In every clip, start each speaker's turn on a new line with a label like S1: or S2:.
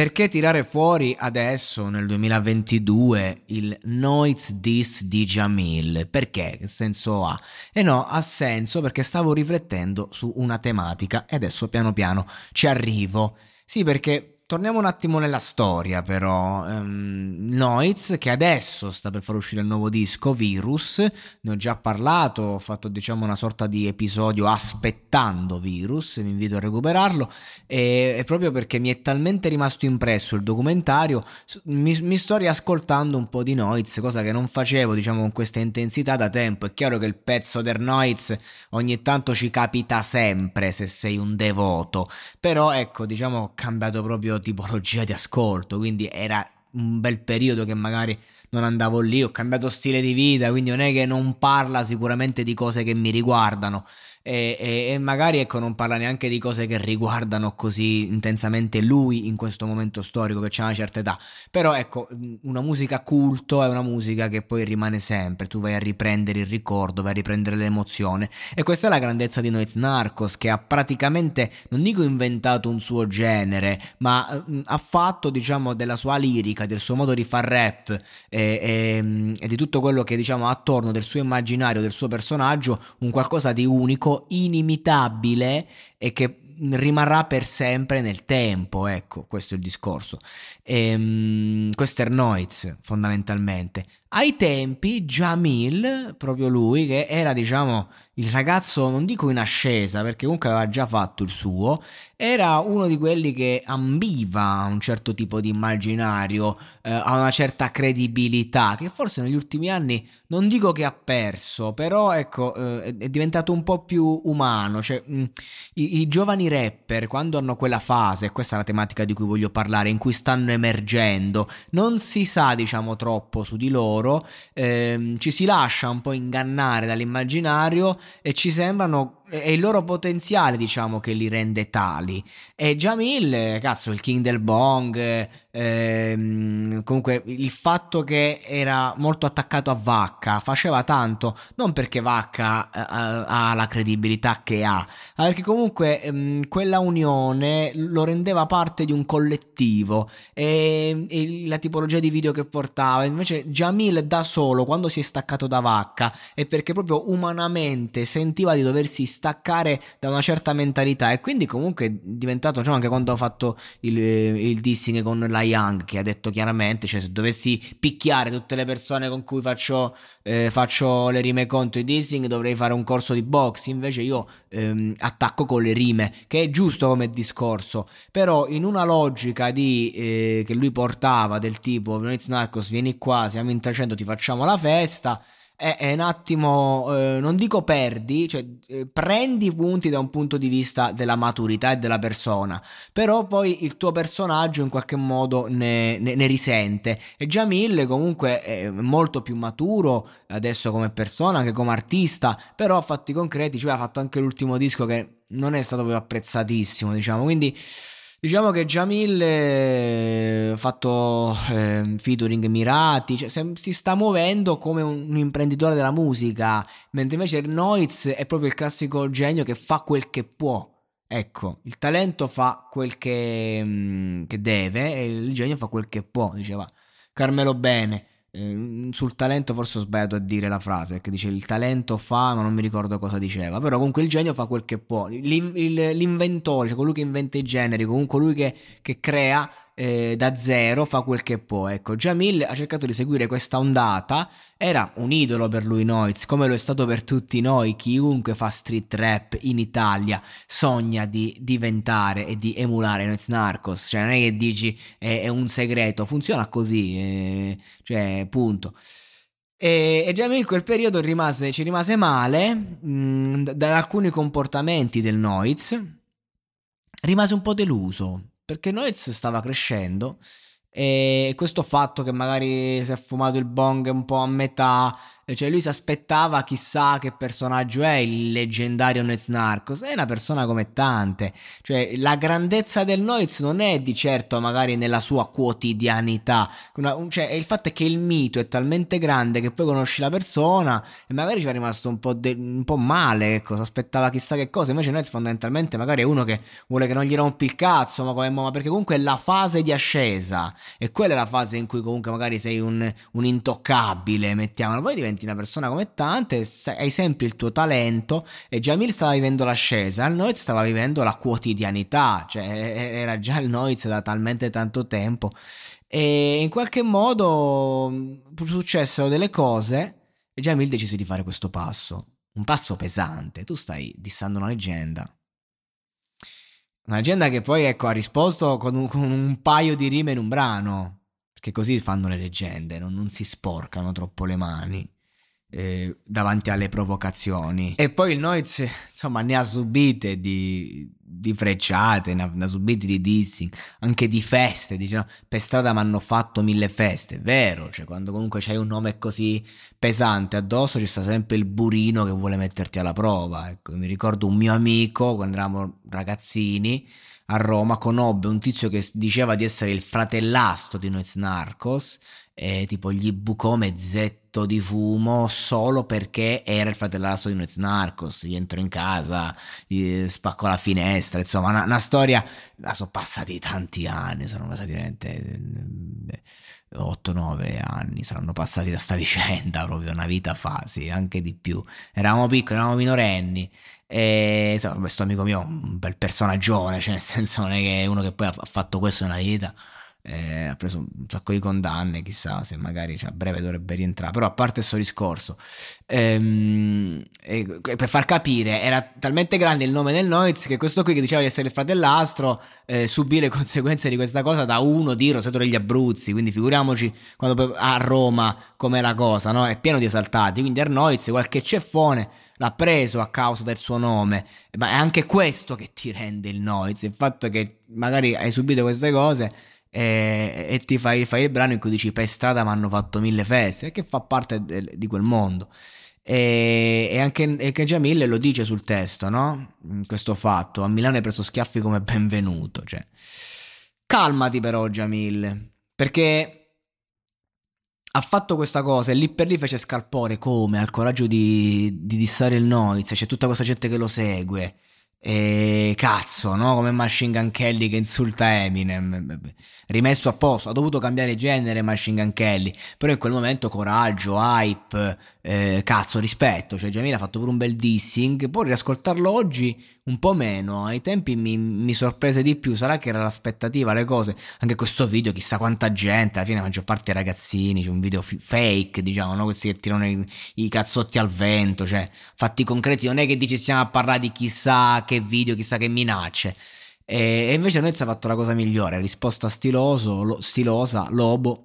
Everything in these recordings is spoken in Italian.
S1: Perché tirare fuori adesso, nel 2022, il Noiz Dis di Jamil? Perché? Che senso ha? E no, ha senso perché stavo riflettendo su una tematica e adesso piano piano ci arrivo. Sì, perché Torniamo un attimo nella storia però, um, Noiz che adesso sta per far uscire il nuovo disco Virus, ne ho già parlato, ho fatto diciamo una sorta di episodio aspettando Virus, vi invito a recuperarlo e, e proprio perché mi è talmente rimasto impresso il documentario mi, mi, sto riascoltando un po' di Noiz, cosa che non facevo diciamo con questa intensità da tempo, è chiaro che il pezzo del Noiz ogni tanto ci capita sempre se sei un devoto, però ecco diciamo ho cambiato proprio tipologia di ascolto, quindi era un bel periodo che magari non andavo lì, ho cambiato stile di vita, quindi non è che non parla sicuramente di cose che mi riguardano, e, e, e, magari ecco non parla neanche di cose che riguardano così intensamente lui in questo momento storico che ha una certa età. Però ecco una musica culto è una musica che poi rimane sempre. Tu vai a riprendere il ricordo vai a riprendere l'emozione. E questa è la grandezza di Noiz Narcos che ha praticamente non dico inventato un suo genere ma mh, ha fatto diciamo della sua lirica del suo modo di far rap e, e di tutto quello che diciamo attorno del suo immaginario del suo personaggio un qualcosa di unico inimitabile e che rimarrà per sempre nel tempo, ecco, questo è il discorso. Ehm, questo è Noiz, fondamentalmente. Ai tempi Jamil, proprio lui, che era diciamo il ragazzo, non dico in ascesa perché comunque aveva già fatto il suo, era uno di quelli che ambiva a un certo tipo di immaginario, eh, a una certa credibilità, che forse negli ultimi anni non dico che ha perso, però ecco eh, è diventato un po' più umano, cioè mh, mm, i, i giovani rapper quando hanno quella fase, questa è la tematica di cui voglio parlare, in cui stanno emergendo, non si sa diciamo troppo su di loro, ehm, ci si lascia un po' ingannare dall'immaginario e ci sembrano è il loro potenziale, diciamo, che li rende tali. E Jamil, cazzo, il king del bong, ehm, comunque il fatto che era molto attaccato a Vacca faceva tanto, non perché Vacca eh, ha la credibilità che ha, ma perché comunque ehm, quella unione lo rendeva parte di un collettivo e, e, la tipologia di video che portava. Invece Jamil da solo, quando si è staccato da Vacca, è perché proprio umanamente sentiva di doversi staccare da una certa mentalità. E quindi comunque è diventato cioè, anche quando ho fatto il, il dissing con la Young che ha detto chiaramente cioè se dovessi picchiare tutte le persone con cui faccio, eh, faccio le rime contro i dissing dovrei fare un corso di box. Invece io ehm, attacco con le rime che è giusto come discorso. Però in una logica di, eh, che lui portava del tipo Venez Narcos vieni qua siamo in 300 ti facciamo la festa è, è un attimo, eh, non dico perdi, cioè eh, prendi i punti da un punto di vista della maturità e della persona, però poi il tuo personaggio in qualche modo ne, ne, ne risente. E Jamil comunque è molto più maturo adesso come persona che come artista, però a fatti concreti, cioè ha fatto anche l'ultimo disco che non è stato proprio apprezzatissimo, diciamo, quindi Diciamo che Jamil ha fatto eh, featuring mirati, cioè, si sta muovendo come un, un, imprenditore della musica, mentre invece Noiz è proprio il classico genio che fa quel che può. Ecco, il talento fa quel che, mm, che deve e il genio fa quel che può, diceva Carmelo Bene. Eh, sul talento forse ho sbagliato a dire la frase, perché dice il talento fa, ma non mi ricordo cosa diceva, però comunque il genio fa quel che può, l'inventore, cioè colui che inventa i generi, comunque colui che, che crea eh, da zero fa quel che può. Ecco, Jamil ha cercato di seguire questa ondata, era un idolo per lui Noiz, come lo è stato per tutti noi, chiunque fa street rap in Italia sogna di diventare e di emulare Noiz Narcos, cioè non è che dici è, è un segreto, funziona così, eh, cioè punto. E, e Jamil in quel periodo rimase, ci rimase male mh, mm, da alcuni comportamenti del Noiz, rimase un po' deluso perché Noiz stava crescendo e questo fatto che magari si è fumato il bong un po' a metà cioè lui si aspettava chissà che personaggio è il leggendario Noiz Narcos, è una persona come tante, cioè la grandezza del Noiz non è di certo magari nella sua quotidianità, cioè il fatto è che il mito è talmente grande che poi conosci la persona e magari ci è rimasto un po', de- un po male, ecco, si aspettava chissà che cosa, invece Noiz fondamentalmente magari è uno che vuole che non gli rompi il cazzo, ma come ma perché comunque è la fase di ascesa. E quella è la fase in cui comunque magari sei un, un intoccabile, mettiamolo, poi diventi diventi una persona come tante, hai sempre il tuo talento e Jamil stava vivendo l'ascesa, il Noiz stava vivendo la quotidianità, cioè era già il Noiz da talmente tanto tempo. E in qualche modo successero delle cose e Jamil decise di fare questo passo, un passo pesante, tu stai dissando una leggenda. Una leggenda che poi ecco, ha risposto con un, con un paio di rime in un brano perché così fanno le leggende, non, non, si sporcano troppo le mani eh, davanti alle provocazioni. E poi il Noiz, insomma, ne ha subite di, di frecciate, ne ha, ne ha, subite di dissing, anche di feste. Dice, per strada mi hanno fatto mille feste, è vero, cioè quando comunque c'hai un nome così pesante addosso ci sta sempre il burino che vuole metterti alla prova. Ecco, mi ricordo un mio amico, quando eravamo ragazzini, a Roma conobbe un tizio che diceva di essere il fratellastro di Noiz Narcos e tipo gli bucò mezzetto di fumo solo perché era il fratellastro di Noiz Narcos gli entrò in casa gli spaccò la finestra insomma una, una storia la sono passati tanti anni sono passati veramente 8-9 eh, anni saranno passati da sta vicenda proprio una vita fa sì anche di più eravamo piccoli eravamo minorenni e insomma, questo amico mio è un bel personaggione, cioè nel senso non è che uno che poi ha fatto questo nella vita. Eh, ha preso un sacco di condanne, chissà se magari cioè, a breve dovrebbe rientrare. Però a parte questo discorso, ehm, eh, per far capire, era talmente grande il nome del Noiz che questo qui che diceva di essere il fratellastro eh, subì le conseguenze di questa cosa da uno di Roseto degli Abruzzi. Quindi figuriamoci quando a Roma com'è la cosa, no? È pieno di esaltati. Quindi Arnoiz, qualche ceffone l'ha preso a causa del suo nome, ma è anche questo che ti rende il noise, il fatto che magari hai subito queste cose e, e ti fai, fai, il brano in cui dici per strada mi hanno fatto mille feste, che fa parte de, di quel mondo. E, e anche, anche Jamil lo dice sul testo, no? Questo fatto, a Milano hai preso schiaffi come benvenuto, cioè. Calmati però Jamil, perché ha fatto questa cosa e lì per lì fece scalpore come ha il coraggio di, di dissare il Noiz, c'è tutta questa gente che lo segue. E cazzo, no? Come Machine Gun Kelly che insulta Eminem. Rimesso a posto, ha dovuto cambiare genere Machine Gun Kelly. Però in quel momento coraggio, hype, eh, cazzo, rispetto. Cioè, Jamil ha fatto pure un bel dissing. Poi riascoltarlo oggi un po' meno. Ai tempi mi, mi, sorprese di più. Sarà che era l'aspettativa, le cose. Anche questo video, chissà quanta gente. Alla fine, la maggior parte ragazzini. C'è un video f- fake, diciamo, no? Questi che tirano i, i, cazzotti al vento. Cioè, fatti concreti. Non è che dici stiamo a parlare di chissà che video, chissà che minacce. E, invece noi ci ha fatto la cosa migliore. Risposta stiloso, lo, stilosa, lobo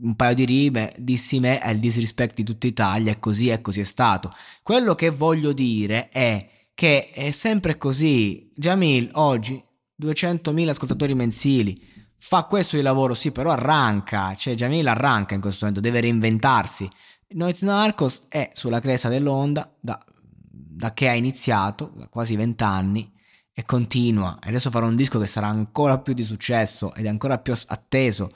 S1: un paio di rime, dissi me è il disrespect di tutta Italia e così è così è stato. Quello che voglio dire è che è sempre così. Jamil oggi 200.000 ascoltatori mensili. Fa questo di lavoro, sì, però arranca. Cioè, Jamil arranca in questo momento, deve reinventarsi. Noiz Narcos è sulla cresta dell'onda da, da che ha iniziato, da quasi vent'anni, e continua. E adesso farà un disco che sarà ancora più di successo ed è ancora più atteso.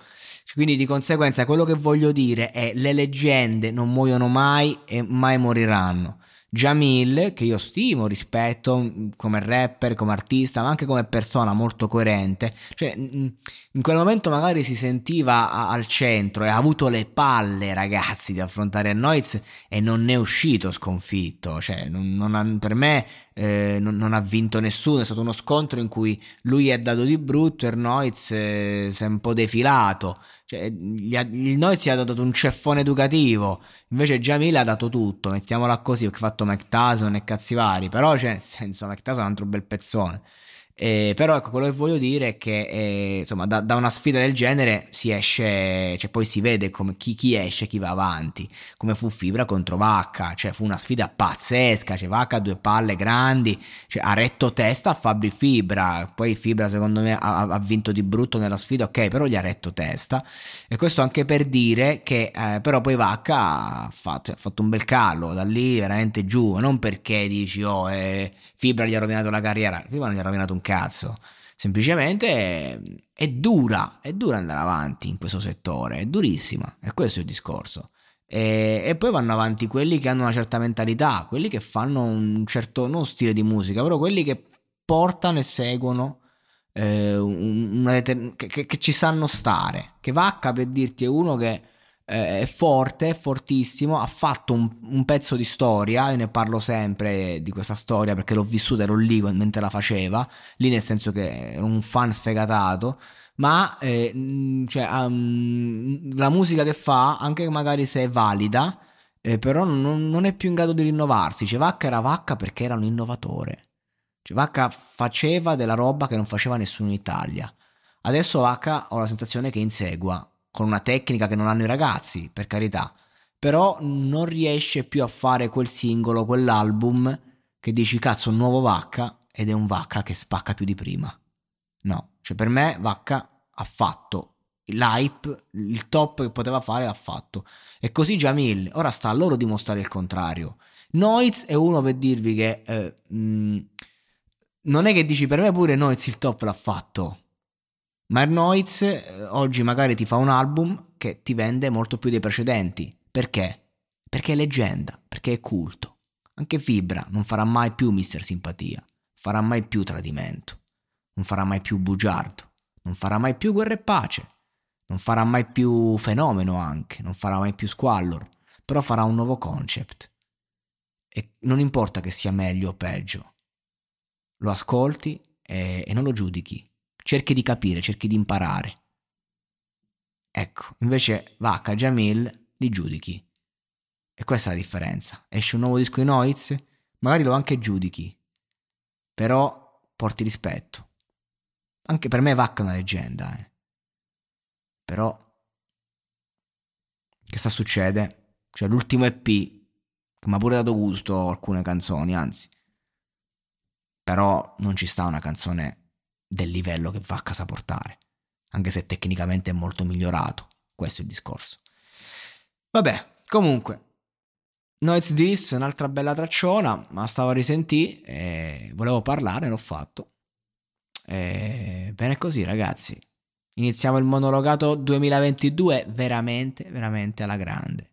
S1: Quindi di conseguenza quello che voglio dire è le leggende non muoiono mai e mai moriranno. Jamil, che io stimo, rispetto mm, come rapper, come artista, ma anche come persona molto coerente, cioè mm, in quel momento magari si sentiva al centro e ha avuto le palle, ragazzi, di affrontare Noiz e non ne è uscito sconfitto, cioè non, non per me eh, non, non, ha vinto nessuno, è stato uno scontro in cui lui è dato di brutto e Noiz eh, si è un po' defilato, cioè, gli ha, il Noiz gli ha dato un ceffone educativo, invece Jamil ha dato tutto, mettiamola così, perché ha fatto Mike Tyson e cazzi vari, però cioè, nel senso Mike Tyson è un altro bel pezzone. Eh, però ecco, quello che voglio dire è che eh, insomma, da, da, una sfida del genere si esce, cioè poi si vede come chi, chi, esce, chi va avanti, come fu Fibra contro Vacca, cioè fu una sfida pazzesca, cioè Vacca ha due palle grandi, cioè, ha retto testa a Fabri Fibra, poi Fibra secondo me ha, ha, vinto di brutto nella sfida, ok, però gli ha retto testa. E questo anche per dire che eh, però poi Vacca ha fatto, ha fatto, un bel callo, da lì veramente giù, non perché dici oh eh, Fibra gli ha rovinato la carriera, Fibra non gli ha rovinato un cazzo. Semplicemente è, è, dura, è dura andare avanti in questo settore, è durissima, e questo è il discorso. E, e, poi vanno avanti quelli che hanno una certa mentalità, quelli che fanno un certo, non stile di musica, però quelli che portano e seguono eh, una, che, che, che, ci sanno stare. Che Vacca per dirti è uno che è forte, è fortissimo, ha fatto un, un, pezzo di storia, io ne parlo sempre di questa storia perché l'ho vissuta, ero lì mentre la faceva, lì nel senso che ero un fan sfegatato, ma eh, cioè, um, la musica che fa, anche magari se è valida, eh, però non, non, è più in grado di rinnovarsi, cioè Vacca era Vacca perché era un innovatore, cioè Vacca faceva della roba che non faceva nessuno in Italia. Adesso Vacca ho la sensazione che insegua con una tecnica che non hanno i ragazzi, per carità, però non riesce più a fare quel singolo, quell'album che dici cazzo un nuovo Vacca ed è un Vacca che spacca più di prima. No, cioè per me Vacca ha fatto l'hype, il top che poteva fare l'ha fatto. E così Jamil, ora sta a loro dimostrare il contrario. Noiz è uno per dirvi che eh, mh, non è che dici per me pure Noiz il top l'ha fatto. Ma Noiz eh, oggi magari ti fa un album che ti vende molto più dei precedenti. Perché? Perché è leggenda, perché è culto. Anche Fibra non farà mai più Mister Simpatia, farà mai più tradimento, non farà mai più bugiardo, non farà mai più guerra e pace, non farà mai più fenomeno anche, non farà mai più squallor, però farà un nuovo concept. E non importa che sia meglio o peggio, lo ascolti e, e non lo giudichi, cerchi di capire, cerchi di imparare. Ecco, invece Vacca, Jamil li giudichi. E questa è la differenza. Esce un nuovo disco di Noiz, magari lo anche giudichi, però porti rispetto. Anche per me Vacca è una leggenda, eh. Però, che sta succede? Cioè l'ultimo EP, che mi ha pure dato gusto alcune canzoni, anzi. Però non ci sta una canzone del livello che va a casa portare, anche se tecnicamente è molto migliorato, questo è il discorso. Vabbè, comunque, Noise This, un'altra bella tracciona, ma stavo a risentire e volevo parlare, l'ho fatto. E bene così, ragazzi. Iniziamo il monologato 2022 veramente, veramente alla grande.